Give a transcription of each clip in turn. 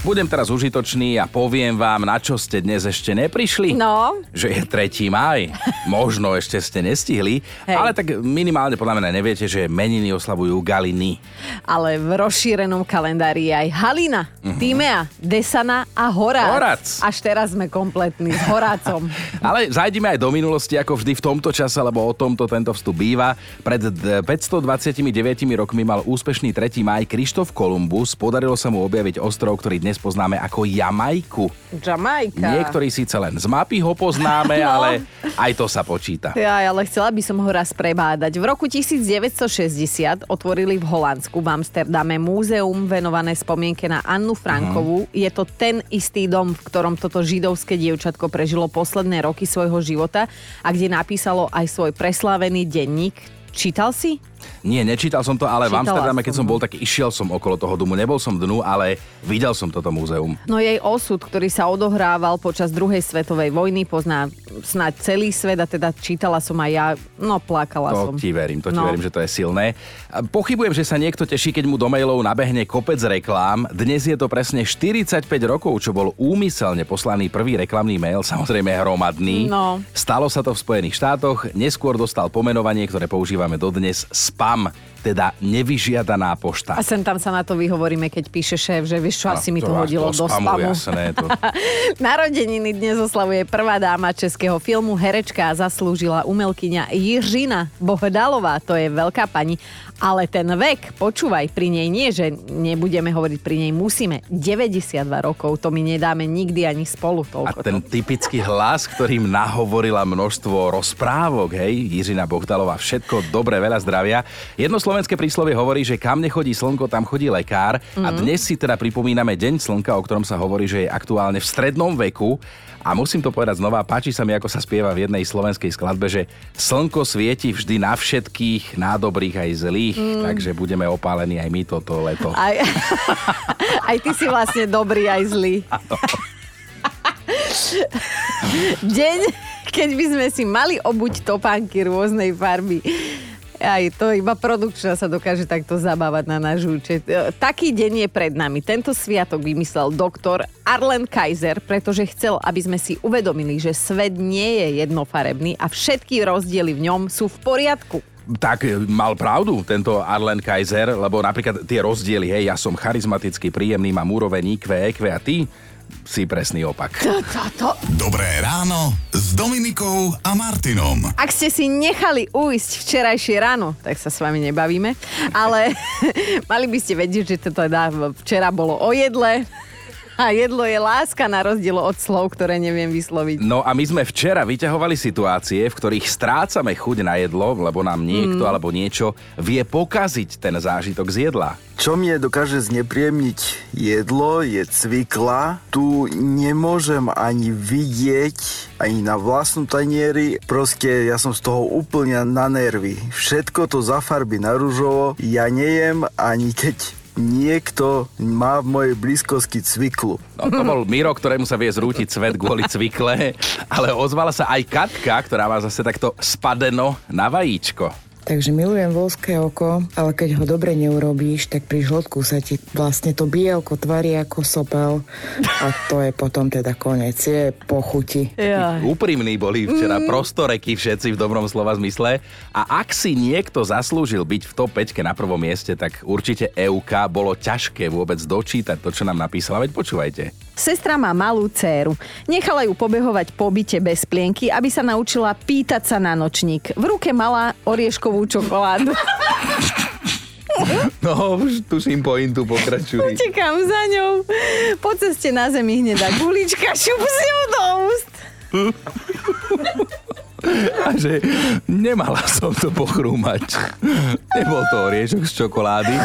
Budem teraz užitočný a poviem vám, na čo ste dnes ešte neprišli. No. Že je 3. maj. Možno ešte ste nestihli, Hej. ale tak minimálne podľa mňa neviete, že meniny oslavujú Galiny. Ale v rozšírenom kalendári je aj Halina, Tímea, Desana a Horác. Horác. Až teraz sme kompletní s Horácom. Ale zajdime aj do minulosti, ako vždy v tomto čase, lebo o tomto tento vstup býva. Pred d- 529 rokmi mal úspešný 3. maj Krištof Kolumbus. Podarilo sa mu objaviť ostrov, ktorý dnes poznáme ako Jamajku. Jamajka. Niektorí síce len z mapy ho poznáme, No. ale aj to sa počíta. Ja, ale chcela by som ho raz prebádať. V roku 1960 otvorili v Holandsku v Amsterdame múzeum venované spomienke na Annu Frankovú. Je to ten istý dom, v ktorom toto židovské dievčatko prežilo posledné roky svojho života a kde napísalo aj svoj preslávený denník. Čítal si? Nie, nečítal som to, ale v Čítala Amsterdame, som, keď som bol, tak išiel som okolo toho domu. Nebol som dnu, ale videl som toto múzeum. No jej osud, ktorý sa odohrával počas druhej svetovej vojny, pozná snáď celý svet a teda čítala som aj ja, no plakala To som. ti verím, to ti No. verím, že to je silné. Pochybujem, že sa niekto teší, keď mu do mailov nabehne kopec reklám. Dnes je to presne 45 rokov, čo bol úmyselne poslaný prvý reklamný mail, samozrejme hromadný. No. Stalo sa to v Spojených štátoch, neskôr dostal pomenovanie, ktoré používame dodnes, spam, teda nevyžiadaná pošta. A sem tam sa na to vyhovoríme, keď píše šéf, že vieš čo, asi mi to až hodilo do spamu. Jasné, to... Narodeniny dnes oslavuje prvá dáma českého filmu, herečka a zaslúžila umelkyňa Jiřina Bohdalová. To je veľká pani. Ale ten vek, počúvaj, pri nej nie, že nebudeme hovoriť pri nej, musíme. 92 rokov, to my nedáme nikdy ani spolu A toľko. ten typický hlas, ktorým nahovorila množstvo rozprávok, hej, Jiřina Bohdalová, všetko dobre, veľa zdravia. Jedno slovenské príslovie hovorí, že kam nechodí slnko, tam chodí lekár. A dnes si teda pripomíname Deň slnka, o ktorom sa hovorí, že je aktuálne v strednom veku. A musím to povedať znova, páči sa mi, ako sa spieva v jednej slovenskej skladbe, že slnko svieti vždy na všetkých, na dobrých aj zlých, takže budeme opálení aj my toto leto. Aj, aj ty si vlastne dobrý, aj zlý. Deň, keď by sme si mali obuť topánky rôznej farby. Aj to iba produkčná sa dokáže takto zabávať na náš účet. E, Taký deň je pred nami. Tento sviatok vymyslel doktor Arlen Kaiser, pretože chcel, aby sme si uvedomili, že svet nie je jednofarebný a všetky rozdiely v ňom sú v poriadku. Tak e, mal pravdu tento Arlen Kaiser, lebo napríklad tie rozdiely, hej, ja som charizmatický, príjemný, mám úroveň IQ, EQ a ty si presný opak. Dobré ráno s Dominikou a Martinom. Ak ste si nechali uísť včerajšie ráno, tak sa s vami nebavíme, ale mali by ste vedieť, že to teda včera bolo o jedle a jedlo je láska na rozdiel od slov, ktoré neviem vysloviť. No a my sme včera vyťahovali situácie, v ktorých strácame chuť na jedlo, lebo nám niekto Mm. alebo niečo vie pokaziť ten zážitok z jedla. Čo mne dokáže znepríjemniť jedlo, je cvikla. Tu nemôžem ani vidieť, ani na vlastnom tanieri. Proste ja som z toho úplne na nervy. Všetko to zafarbí na rúžovo. Ja nejem ani keď niekto má v mojej blízkosti cviklu. No to bol Miro, ktorému sa vie zrútiť svet kvôli cvikle, ale ozvala sa aj Katka, ktorá má zase takto spadeno na vajíčko. Takže milujem voľské oko, ale keď ho dobre neurobíš, tak pri žltku sa ti vlastne to bielko tvarí ako sopel a to je potom teda konec, je po chuti. Ja. Úprimní boli včera Mm. prostoreky všetci v dobrom slova zmysle. A ak si niekto zaslúžil byť v top 5 na prvom mieste, tak určite EUK bolo ťažké vôbec dočítať to, čo nám napísala. Veď počúvajte. Sestra má malú dceru. Nechala ju pobehovať po byte bez plienky, aby sa naučila pýtať sa na nočník. V ruke mala orieškovú čokoládu. No, už tuším pointu, pokračuj. Utekám za ňou. Po ceste na zemi hnedá gulička, šup si ju do úst. A že nemala som to pochrúmať. Nebol to oriešok z čokolády.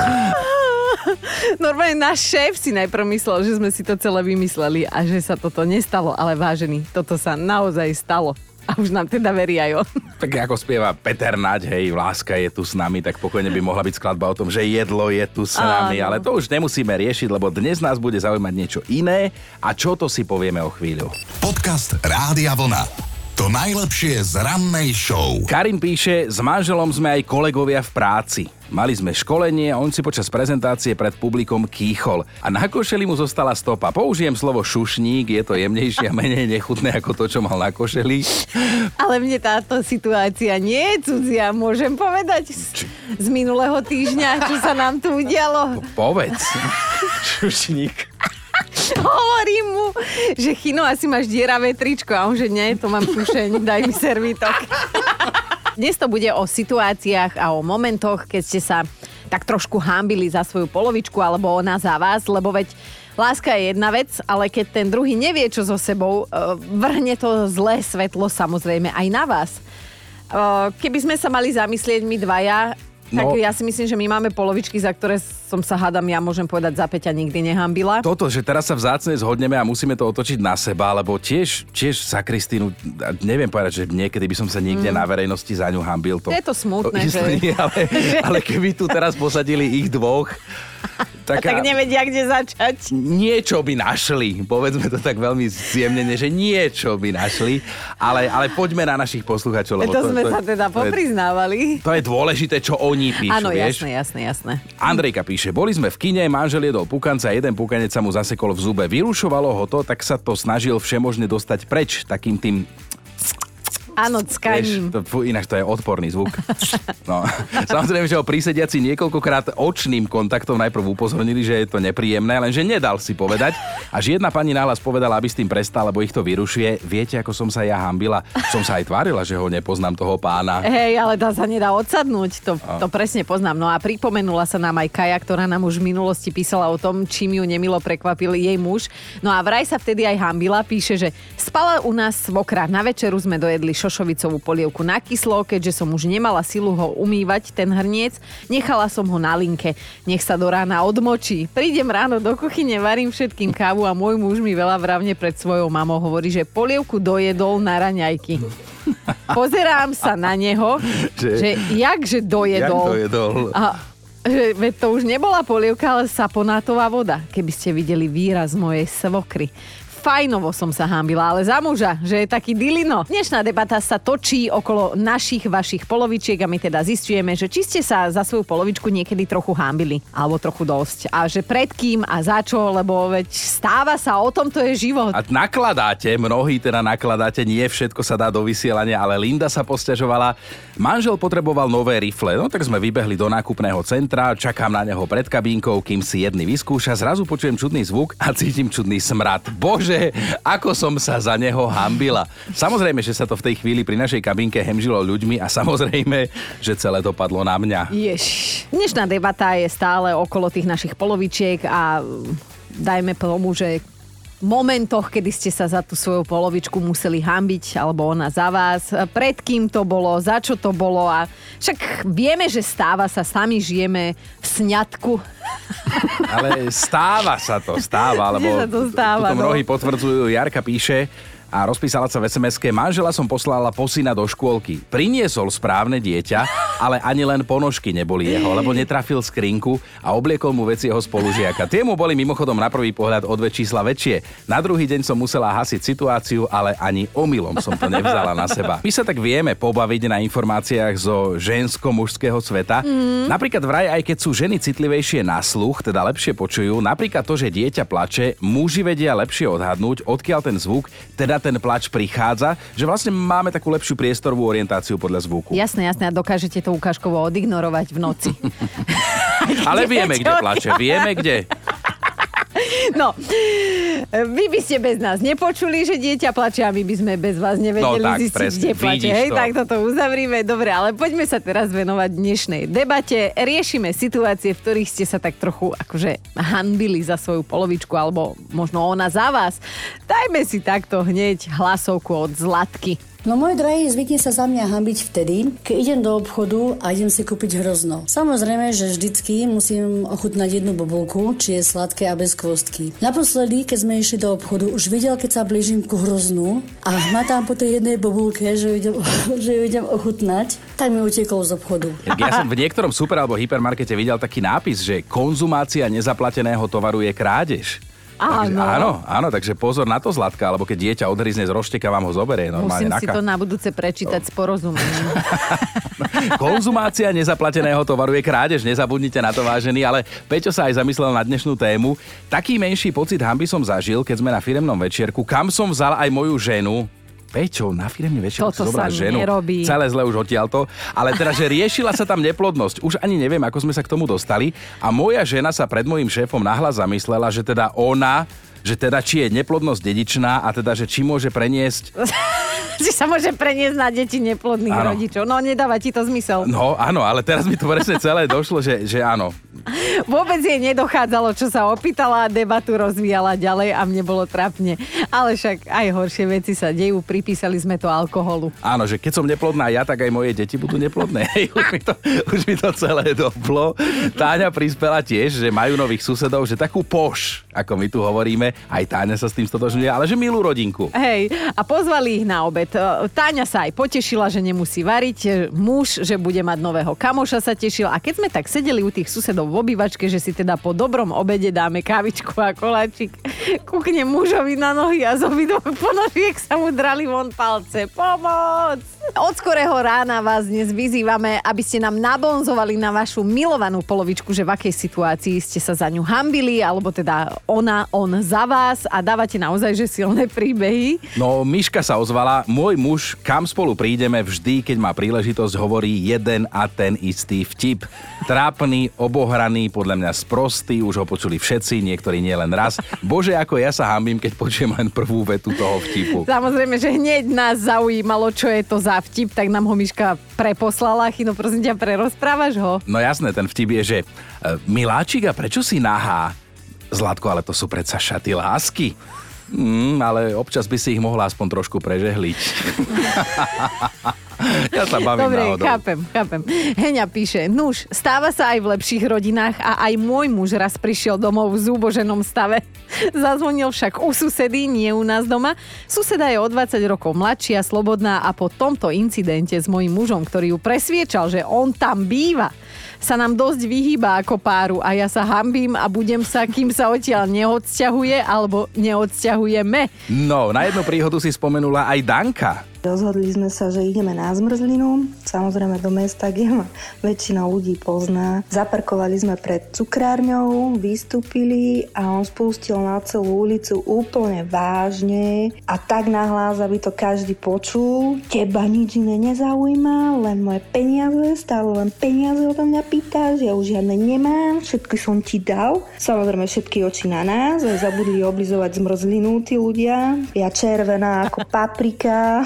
Normálne náš šéf si najprv myslel, že sme si to celé vymysleli a že sa toto nestalo, ale vážený, toto sa naozaj stalo. A už nám teda verí aj on. Tak ako spieva Peter Naď, hej, láska je tu s nami, tak pokojne by mohla byť skladba o tom, že jedlo je tu s nami, Áno. ale to už nemusíme riešiť, lebo dnes nás bude zaujímať niečo iné a čo to si povieme o chvíľu. Podcast Rádia Vlna. To najlepšie z rannej show. Karin píše, s manželom sme aj kolegovia v práci. Mali sme školenie a on si počas prezentácie pred publikom kýchol. A na košeli mu zostala stopa. Použijem slovo šušník, je to jemnejšie a menej nechutné ako to, čo mal na košeli. Ale mne táto situácia nie je cudzia, môžem povedať z, z minulého týždňa, čo sa nám tu udialo. Povedz. Šušník. Hovorím mu, že Chino, asi máš dieravé tričko a on, že nie, to mám sušeň, daj mi servítok. Dnes to bude o situáciách a o momentoch, keď ste sa tak trošku hámbili za svoju polovičku alebo ona za vás, lebo veď láska je jedna vec, ale keď ten druhý nevie, čo so sebou, eh, vrhne to zlé svetlo samozrejme aj na vás. Eh, Keby sme sa mali zamyslieť my dvaja, tak No. ja si myslím, že my máme polovičky, za ktoré som sa hádam, ja môžem povedať, za Peťa nikdy nehambila. Toto, že teraz sa vzácne zhodneme a musíme to otočiť na seba, lebo tiež, tiež za Kristínu, neviem povedať, že niekedy by som sa niekde na verejnosti za ňu hambil. To, Mm. Je to smutné, isto že- nie, ale, ale keby tu teraz posadili ich dvoch, tak, Tak nevedia, kde začať. niečo by našli. Povedzme to tak veľmi zjemnene, že niečo by našli. Ale, ale poďme na našich posluchačov. Lebo To, sme to, sa teda to, je, popriznávali. to je dôležité, čo oni píšu, Áno, vieš? jasné, jasné, jasné. Andrejka píše, boli sme v kine, manžel jedol pukanca a jeden pukanec sa mu zasekol v zube. Vyrušovalo ho to, tak sa to snažil všemožne dostať preč takým tým Áno, Vieš, ckaním. to, fú, ináč to je odporný zvuk. No. Samozrejme, že ho prísediaci niekoľkokrát očným kontaktom najprv upozornili, že je to nepríjemné, lenže nedal si povedať. Až jedna pani náhlas povedala, aby s tým prestal, lebo ich to vyrušuje. Viete, ako som sa ja hambila? Som sa aj tvárila, že ho nepoznám toho pána. Hej, ale tá sa nedá odsadnúť, to, to presne poznám. No a pripomenula sa nám aj Kaja, ktorá nám už v minulosti písala o tom, čím ju nemilo prekvapil jej muž. No a vraj sa vtedy aj hambila, píše, že spala u nás svokra. Na večeru sme dojedli šošovicovú polievku na kyslo, keďže som už nemala silu ho umývať, ten hrniec, nechala som ho na linke. Nech sa do rána odmočí. Prídem ráno do kuchyne, varím všetkým kávu a môj muž mi veľa vravne pred svojou mamou hovorí, že polievku dojedol na raňajky. Pozerám sa na neho, že, Že- že jakže dojedol. Jak to jedol? A, že, veď to už nebola polievka, ale saponátová voda. Keby ste videli výraz mojej svokry. Fajnovo som sa hambila, ale za muža, že je taký dilino. Dnešná debata sa točí okolo našich, vašich polovičiek a my teda zistujeme, že či ste sa za svoju polovičku niekedy trochu hambili, alebo trochu dosť. A že pred kým a za čo, lebo veď stáva sa, o tom to je život. A nakladáte, mnohí teda nakladáte, nie všetko sa dá do vysielania, ale Linda sa posťažovala. Manžel potreboval nové rifle, no tak sme vybehli do nákupného centra, čakám na neho pred kabínkou, kým si jedný vyskúša, zrazu počujem čudný zvuk a cítim čudný smrad. Bože, ako som sa za neho hambila. Samozrejme, že sa to v tej chvíli pri našej kabínke hemžilo ľuďmi a samozrejme, že celé to padlo na mňa. Jež. Dnešná debata je stále okolo tých našich polovičiek a dajme tomu, že momentoch, kedy ste sa za tú svoju polovičku museli hambiť, alebo ona za vás, pred kým to bolo, za čo to bolo a však vieme, že stáva sa, sami žijeme v sňatku. Ale stáva sa to, stáva, lebo sa to stáva, no. mnohí potvrdzujú, Jarka píše, a rozpísala sa v sms manžela som poslala po syna do škôlky. Priniesol správne dieťa, ale ani len ponožky neboli jeho, lebo netrafil skrinku a obliekol mu veci jeho spolužiaka. Tie mu boli mimochodom na prvý pohľad o dve čísla väčšie. Na druhý deň som musela hasiť situáciu, ale ani omylom som to nevzala na seba. My sa tak vieme pobaviť na informáciách zo žensko-mužského sveta. Mm. Napríklad vraj, aj keď sú ženy citlivejšie na sluch, teda lepšie počujú, napríklad to, že dieťa plače, muži vedia lepšie odhadnúť, odkiaľ ten zvuk, teda ten plač prichádza, že vlastne máme takú lepšiu priestorovú orientáciu podľa zvuku. Jasné, jasné, a dokážete to ukážkovo odignorovať v noci. Ale vieme, kde plače, vieme, kde. No, vy by ste bez nás nepočuli, že dieťa plače a my by sme bez vás nevedeli No tak, zistiť, presne, kde plače. Hej, to. tak toto uzavrime. Dobre, ale poďme sa teraz venovať dnešnej debate. Riešime situácie, v ktorých ste sa tak trochu akože hanbili za svoju polovičku, alebo možno ona za vás. Dajme si takto hneď hlasovku od Zlatky. No môj drahý, zvykne sa za mňa hambiť vtedy, keď idem do obchodu a idem si kúpiť hrozno. Samozrejme, že vždycky musím ochutnať jednu bobulku, či je sladké a bez kvostky. Naposledy, keď sme išli do obchodu, už videl, keď sa blížim ku hroznu a hmatám po tej jednej bobulke, že ju idem, že ju idem ochutnať, tak mi utekol z obchodu. Ja som v niektorom super alebo hypermarkete videl taký nápis, že konzumácia nezaplateného tovaru je krádež. Takže, Áno. áno, áno, takže pozor na to, Zlatka, alebo keď dieťa odhryzne z rošteka, vám ho zoberie normálne Musím na si to na budúce prečítať s porozumením. Konzumácia nezaplateného tovaru je krádež, nezabudnite na to vážený, ale Peťo sa aj zamyslel na dnešnú tému. Taký menší pocit hamby som zažil, keď sme na firemnom večierku, kam som vzal aj moju ženu. Peťo, na firemný večer Toto sa ženu. nerobí. Celé zle už odtiaľto. Ale teda, že riešila sa tam neplodnosť. Už ani neviem, ako sme sa k tomu dostali. A moja žena sa pred mojim šéfom nahlas zamyslela, že teda ona že teda či je neplodnosť dedičná a teda, že či môže preniesť Či sa môže preniesť na deti neplodných Áno. rodičov. No, nedáva ti to zmysel. No áno, ale teraz mi to presne celé došlo, že, že áno. Vôbec jej nedochádzalo, čo sa opýtala a debatu rozvíjala ďalej a mne bolo trapne. Ale však aj horšie veci sa dejú, pripísali sme to alkoholu. Áno, že keď som neplodná ja, tak aj moje deti budú neplodné. Už, mi to, už mi to celé doplo. Táňa prispela tiež, že majú nových susedov, že takú poš, ako my tu hovoríme, aj Táňa sa s tým stotožňuje, ale že milú rodinku. Hej, a pozvali ich na obed. E, Táňa sa aj potešila, že nemusí variť. E, Muž, že bude mať nového kamoša, sa tešil. A keď sme tak sedeli u tých susedov v obývačke, že si teda po dobrom obede dáme kávičku a koláčik, kúkne mužovi na nohy a z obidvoch ponožiek sa mu drali von palce. Pomoc! Od skorého rána vás dnes vyzývame, aby ste nám nabonzovali na vašu milovanú polovičku, že v akej situácii ste sa za ňu hambili, alebo teda ona, on za vás a dávate naozaj že silné príbehy. No, Miška sa ozvala, môj muž, kam spolu prídeme, vždy, keď má príležitosť, hovorí jeden a ten istý vtip. Trápny, obohraný, podľa mňa sprostý, už ho počuli všetci, niektorí nie len raz. Bože, ako ja sa hambím, keď počujem len prvú vetu toho vtipu. Samozrejme, že hneď nás zaujímalo, čo je to za vtip, tak nám ho Miška preposlala. Chino, prosím ťa, prerozprávaš ho? No jasné, ten vtip je, že e, Miláčik, a prečo si nahá? Zlatko, ale to sú predsa šaty lásky. Mm, ale občas by si ich mohla aspoň trošku prežehliť. ja sa bavím Dobre, náhodou. chápem, chápem. Heňa píše, nuž, stáva sa aj v lepších rodinách a aj môj muž raz prišiel domov v zúboženom stave. Zazvonil však u susedy, nie u nás doma. Suseda je o 20 rokov mladšia, slobodná a po tomto incidente s mojím mužom, ktorý ju presviečal, že on tam býva, sa nám dosť vyhýba ako páru a ja sa hambím a budem sa, kým sa odtiaľ neodsťahuje alebo neodsťahujeme. No, na jednu príhodu si spomenula aj Danka. Rozhodli sme sa, že ideme na zmrzlinu, samozrejme do mesta, kde ma väčšina ľudí pozná. Zaparkovali sme pred cukrárňou, vystúpili a on spustil na celú ulicu úplne vážne a tak nahlas, aby to každý počul. Teba nič iné nezaujíma, len moje peniaze, stále len peniaze odo mňa pýtaš, ja už žiadne nemám, všetky som ti dal. Samozrejme všetky oči na nás, aj zabudli oblizovať zmrzlinu tí ľudia. Ja červená ako paprika,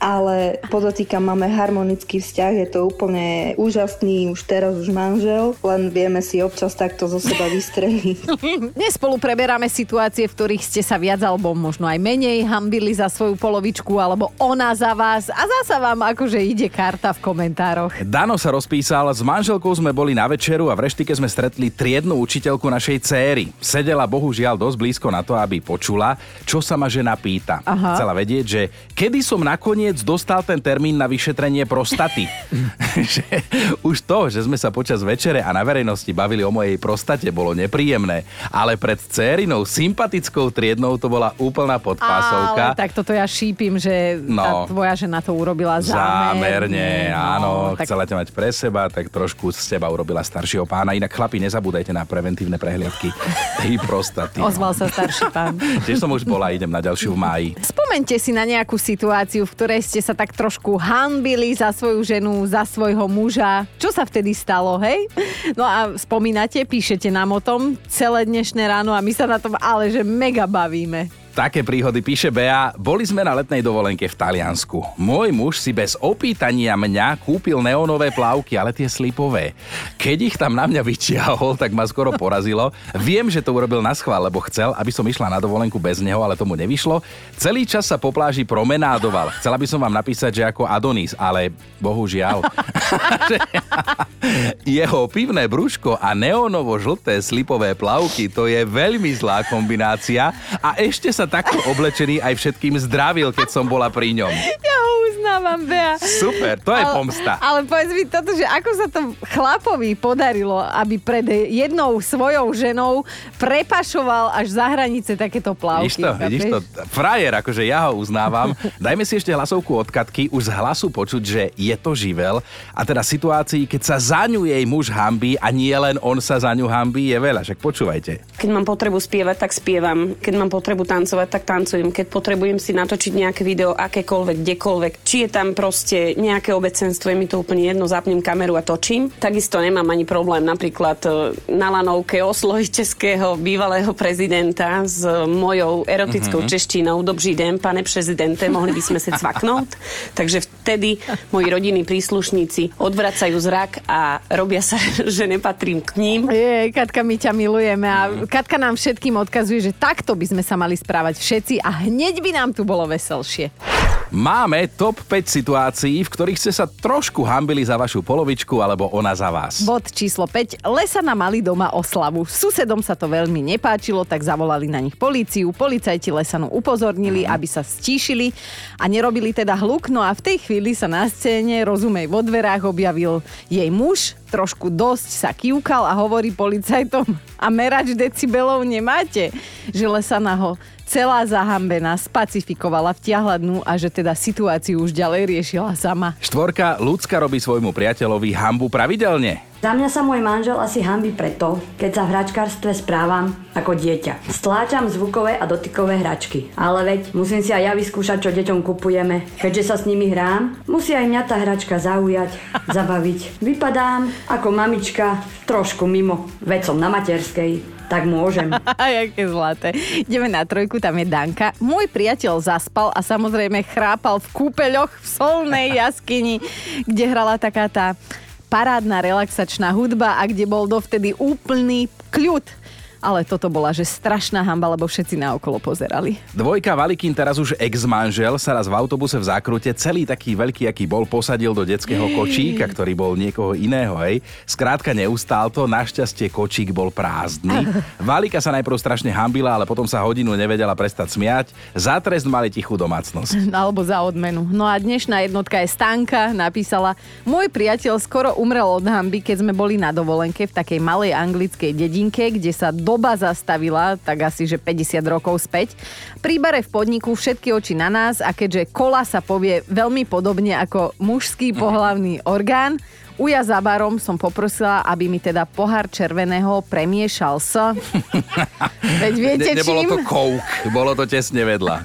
ale podotýkam, máme harmonický vzťah, je to úplne úžasný, už teraz už manžel, len vieme si občas takto zo seba vystreliť. Dnes spolu preberáme situácie, v ktorých ste sa viac alebo možno aj menej hambili za svoju polovičku, alebo ona za vás a zasa vám akože ide karta v komentároch. Dano sa rozpísal, s manželkou sme boli na večeru a v reštike sme stretli triednu učiteľku našej céry. Sedela bohužiaľ dosť blízko na to, aby počula, čo sa ma žena pýta. Aha. Chcela vedieť, že kedy som nakoniec dostal ten termín na vyšetrenie prostaty. že už to, že sme sa počas večere a na verejnosti bavili o mojej prostate, bolo nepríjemné. Ale pred cérinou sympatickou triednou to bola úplná podpásovka. Ale tak toto ja šípim, že No. tá tvoja žena to urobila zámerne. Zámerne, áno. No, tak Chcela ťa mať pre seba, tak trošku z teba urobila staršieho pána. Inak chlapi, nezabúdajte na preventívne prehliadky tej prostaty. ozval sa starší pán. Tiež som už bola, idem na ďalšiu v máji. Spomente si na nejakú situáciu, v ktorej ste sa tak trošku hanbili za svoju ženu, za svojho muža. Čo sa vtedy stalo, hej? No a spomínate, píšete nám o tom celé dnešné ráno a my sa na tom ale že mega bavíme. Také príhody píše Bea. Boli sme na letnej dovolenke v Taliansku. Môj muž si bez opýtania mňa kúpil neonové plavky, ale tie slipové. Keď ich tam na mňa vyčiahol, tak ma skoro porazilo. Viem, že to urobil na schvál, lebo chcel, aby som išla na dovolenku bez neho, ale tomu nevyšlo. Celý čas sa po pláži promenádoval. Chcela by som vám napísať, že ako Adonis, ale bohužiaľ. Jeho pivné brúško a neonovo žlté slipové plavky, to je veľmi zlá kombinácia a ešte sa takto oblečený aj všetkým zdravil, keď som bola pri ňom. Ja uznávam, Bea. Super, to je pomsta. Ale povedz mi toto, že ako sa to chlapovi podarilo, aby pred jednou svojou ženou prepašoval až za hranice takéto plavky. Vidíš to, vidíš to. Frajer, akože ja ho uznávam. Dajme si ešte hlasovku od Katky. Už z hlasu počuť, že je to živel. A teda situácií, keď sa za ňu jej muž hambí a nie len on sa za ňu hambí, je veľa. Však počúvajte. Keď mám potrebu spievať, tak spievam. Keď mám potrebu tancovať, tak tancujem. Keď potrebujem si natočiť nejaké video, akékoľvek, kdekoľvek. Či je tam proste nejaké obecenstvo, je mi to úplne jedno, zapnem kameru a točím. Takisto nemám ani problém napríklad e, na lanovke osloviť českého bývalého prezidenta s mojou erotickou mm-hmm. češtinou. Dobrý den, pane prezidente, mohli by sme sa cvaknúť. Takže vtedy moji rodinní príslušníci odvracajú zrak a robia sa, že nepatrím k ním. Je, Katka, my ťa milujeme a Katka nám všetkým odkazuje, že takto by sme sa mali správať všetci a hneď by nám tu bolo veselšie. Máme top 5 situácií, v ktorých ste sa trošku hambili za vašu polovičku alebo ona za vás. Bod číslo 5. Lesana mali doma oslavu. Susedom sa to veľmi nepáčilo, tak zavolali na nich políciu. Policajti Lesanu upozornili, aby sa stíšili a nerobili teda hluk. No a v tej chvíli sa na scéne, rozumej, vo dverách objavil jej muž, trošku dosť sa kývkal a hovorí policajtom a merač decibelov nemáte, že Lesana ho celá zahambená spacifikovala, vtiahla dnu a že teda situáciu už ďalej riešila sama. Štvorka, ľudská robí svojmu priateľovi hambu pravidelne. Za mňa sa môj manžel asi hambí preto, keď sa v hračkárstve správam ako dieťa. Stláčam zvukové a dotykové hračky. Ale veď musím si aj ja vyskúšať, čo deťom kupujeme. Keďže sa s nimi hrám, musí aj mňa tá hračka zaujať, zabaviť. Vypadám ako mamička trošku mimo. Veď som na materskej tak môžem. Jaké zlaté. Ideme na trojku, tam je Danka. Môj priateľ zaspal a samozrejme chrápal v kúpeľoch v solnej jaskyni, kde hrala taká tá parádna relaxačná hudba a kde bol dovtedy úplný kľud ale toto bola, že strašná hamba, lebo všetci naokolo pozerali. Dvojka Valikin, teraz už ex-manžel, sa raz v autobuse v zákrute celý taký veľký, aký bol, posadil do detského kočíka, ktorý bol niekoho iného, hej. Skrátka neustál to, našťastie kočík bol prázdny. Valika sa najprv strašne hambila, ale potom sa hodinu nevedela prestať smiať. Za trest mali tichú domácnosť. Alebo za odmenu. No a dnešná jednotka je Stanka, napísala Môj priateľ skoro umrel od hamby, keď sme boli na dovolenke v takej malej anglickej dedinke, kde sa doba zastavila, tak asi že 50 rokov späť. Pri bare v podniku všetky oči na nás a keďže kola sa povie veľmi podobne ako mužský pohlavný orgán, Uja za barom som poprosila, aby mi teda pohár červeného premiešal s... Veď viete ne, nebolo čím? to kouk, bolo to tesne vedľa.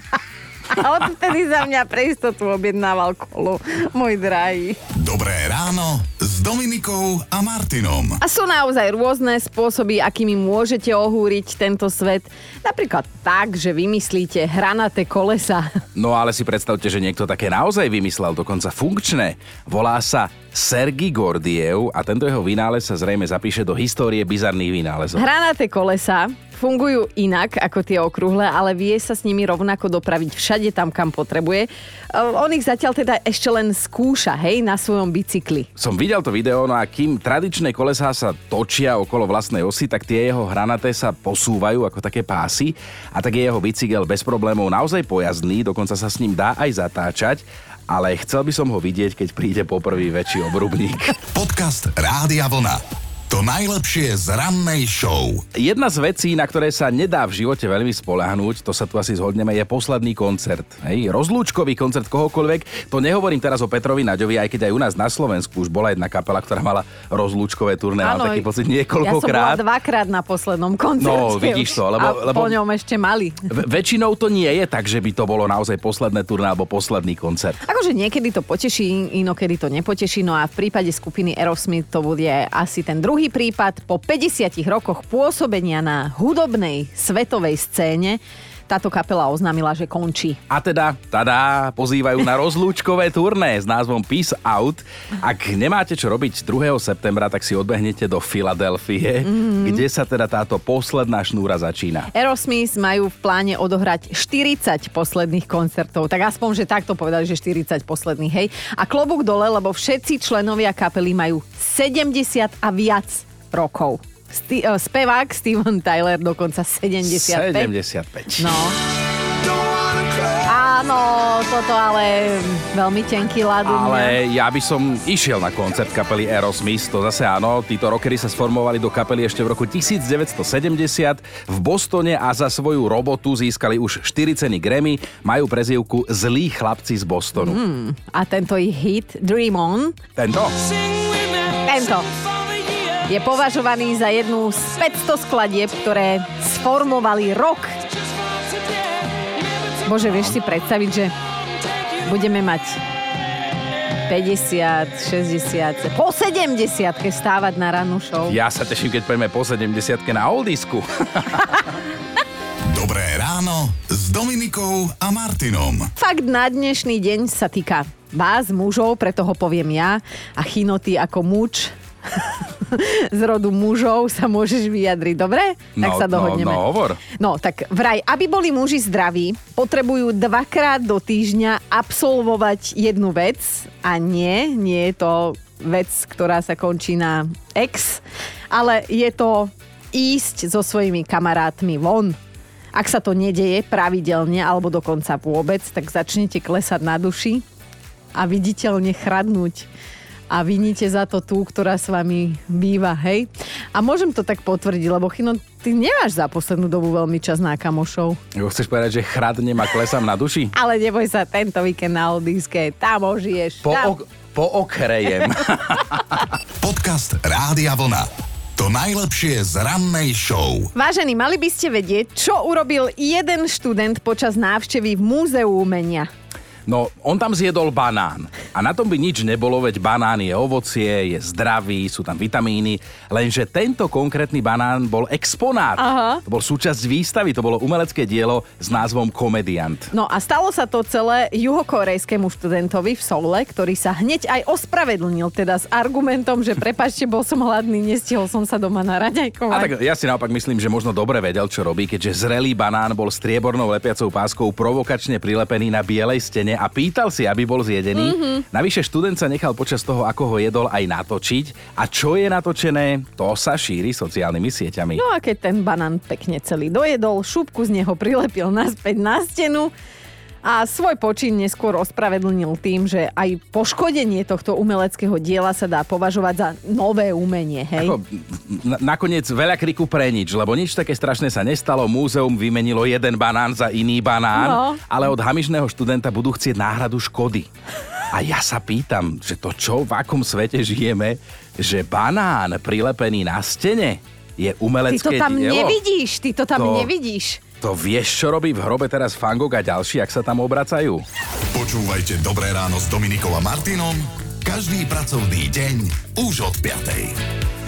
A odtedy za mňa pre istotu objednával kolu, môj drahý. Dobré ráno s Dominikou a Martinom. A sú naozaj rôzne spôsoby, akými môžete ohúriť tento svet. Napríklad tak, že vymyslíte hranaté kolesa. No ale si predstavte, že niekto také naozaj vymyslel, dokonca funkčné. Volá sa Sergi Gordiev a tento jeho vynález sa zrejme zapíše do histórie bizarných vynálezov. Hranaté kolesa fungujú inak ako tie okrúhle, ale vie sa s nimi rovnako dopraviť všade tam, kam potrebuje. E, on ich zatiaľ teda ešte len skúša, hej, na svojom bicykli. Som videl to video, no a kým tradičné kolesá sa točia okolo vlastnej osy, tak tie jeho hranaté sa posúvajú ako také pásy a tak je jeho bicykel bez problémov naozaj pojazdný, dokonca sa s ním dá aj zatáčať ale chcel by som ho vidieť, keď príde poprvý väčší obrubník. Podcast Rádia Vlna. To najlepšie z rannej show. Jedna z vecí, na ktoré sa nedá v živote veľmi spolahnúť, to sa tu asi zhodneme, je posledný koncert. Hej, rozlúčkový koncert kohokoľvek. To nehovorím teraz o Petrovi Naďovi, aj keď aj u nás na Slovensku už bola jedna kapela, ktorá mala rozlúčkové turné, ale taký pocit niekoľkokrát. Ja som bola dvakrát na poslednom koncerte. No, vidíš to, lebo, a lebo po ňom ešte mali. V- väčšinou to nie je tak, že by to bolo naozaj posledné turné alebo posledný koncert. Akože niekedy to poteší, inokedy to nepoteší, no a v prípade skupiny Aerosmith to bude asi ten druhý Druhý prípad po 50 rokoch pôsobenia na hudobnej svetovej scéne táto kapela oznámila, že končí. A teda, tadá, pozývajú na rozlúčkové turné s názvom Peace Out. Ak nemáte čo robiť 2. septembra, tak si odbehnete do Filadelfie, mm-hmm. kde sa teda táto posledná šnúra začína. Aerosmith majú v pláne odohrať 40 posledných koncertov, tak aspoň, že takto povedali, že 40 posledných, hej. A klobúk dole, lebo všetci členovia kapely majú 70 a viac rokov. Sti- uh, spevák Steven Tyler dokonca 75. 75. No. Áno, toto ale veľmi tenký ľad. Ale ja by som išiel na koncert kapely Aerosmith, to zase áno, títo rockery sa sformovali do kapely ešte v roku 1970 v Bostone a za svoju robotu získali už 4 ceny Grammy, majú prezývku Zlí chlapci z Bostonu. Hmm, a tento ich hit Dream On, Tento? tento, je považovaný za jednu z 500 skladieb, ktoré sformovali rok. Bože, vieš si predstaviť, že budeme mať 50, 60, po 70 stávať na rannú show. Ja sa teším, keď pojeme po 70 na oldisku. Dobré ráno s Dominikou a Martinom. Fakt na dnešný deň sa týka vás, mužov, preto ho poviem ja. A chinoty ako muč z rodu mužov sa môžeš vyjadriť, dobre? Tak No, sa dohodneme. No, no, hovor. No, tak vraj, aby boli muži zdraví, potrebujú dvakrát do týždňa absolvovať jednu vec a nie, nie je to vec, ktorá sa končí na ex, ale je to ísť so svojimi kamarátmi von. Ak sa to nedeje pravidelne alebo dokonca vôbec, tak začnete klesať na duši a viditeľne chradnúť a viníte za to tú, ktorá s vami býva, hej? A môžem to tak potvrdiť, lebo Chino, ty nemáš za poslednú dobu veľmi čas na kamošov. Jo, chceš povedať, že chradnem a klesám na duši? Ale neboj sa, tento víkend na Oldiske, tam ožiješ. Po, tam. ok, po okrejem. Podcast Rádia Vlna. To najlepšie z rannej show. Vážení, mali by ste vedieť, čo urobil jeden študent počas návštevy v Múzeu umenia. No, on tam zjedol banán. A na tom by nič nebolo, veď banán je ovocie, je zdravý, sú tam vitamíny, lenže tento konkrétny banán bol exponát. Aha. To bol súčasť výstavy, to bolo umelecké dielo s názvom Komediant. No a stalo sa to celé juhokorejskému študentovi v Soule, ktorý sa hneď aj ospravedlnil, teda s argumentom, že prepačte, bol som hladný, nestihol som sa doma A naraďajkovať. tak ja si naopak myslím, že možno dobre vedel, čo robí, keďže zrelý banán bol striebornou lepiacou páskou provokačne prilepený na bielej stene a pýtal si, aby bol zjedený. Mm-hmm. Navyše študent sa nechal počas toho, ako ho jedol, aj natočiť. A čo je natočené, to sa šíri sociálnymi sieťami. No a keď ten banán pekne celý dojedol, šupku z neho prilepil naspäť na stenu a svoj počin neskôr ospravedlnil tým, že aj poškodenie tohto umeleckého diela sa dá považovať za nové umenie, hej? Ako, na- nakoniec veľa kriku pre nič, lebo nič také strašné sa nestalo. Múzeum vymenilo jeden banán za iný banán, No. ale od hamižného študenta budú chcieť náhradu škody. A ja sa pýtam, že to čo, v akom svete žijeme, že banán prilepený na stene je Ty umelecké to tam dielo? nevidíš, ty to tam To- nevidíš. To vieš, čo robí v hrobe teraz Fangok a ďalší, ak sa tam obracajú? Počúvajte Dobré ráno s Dominikou a Martinom každý pracovný deň už od 5.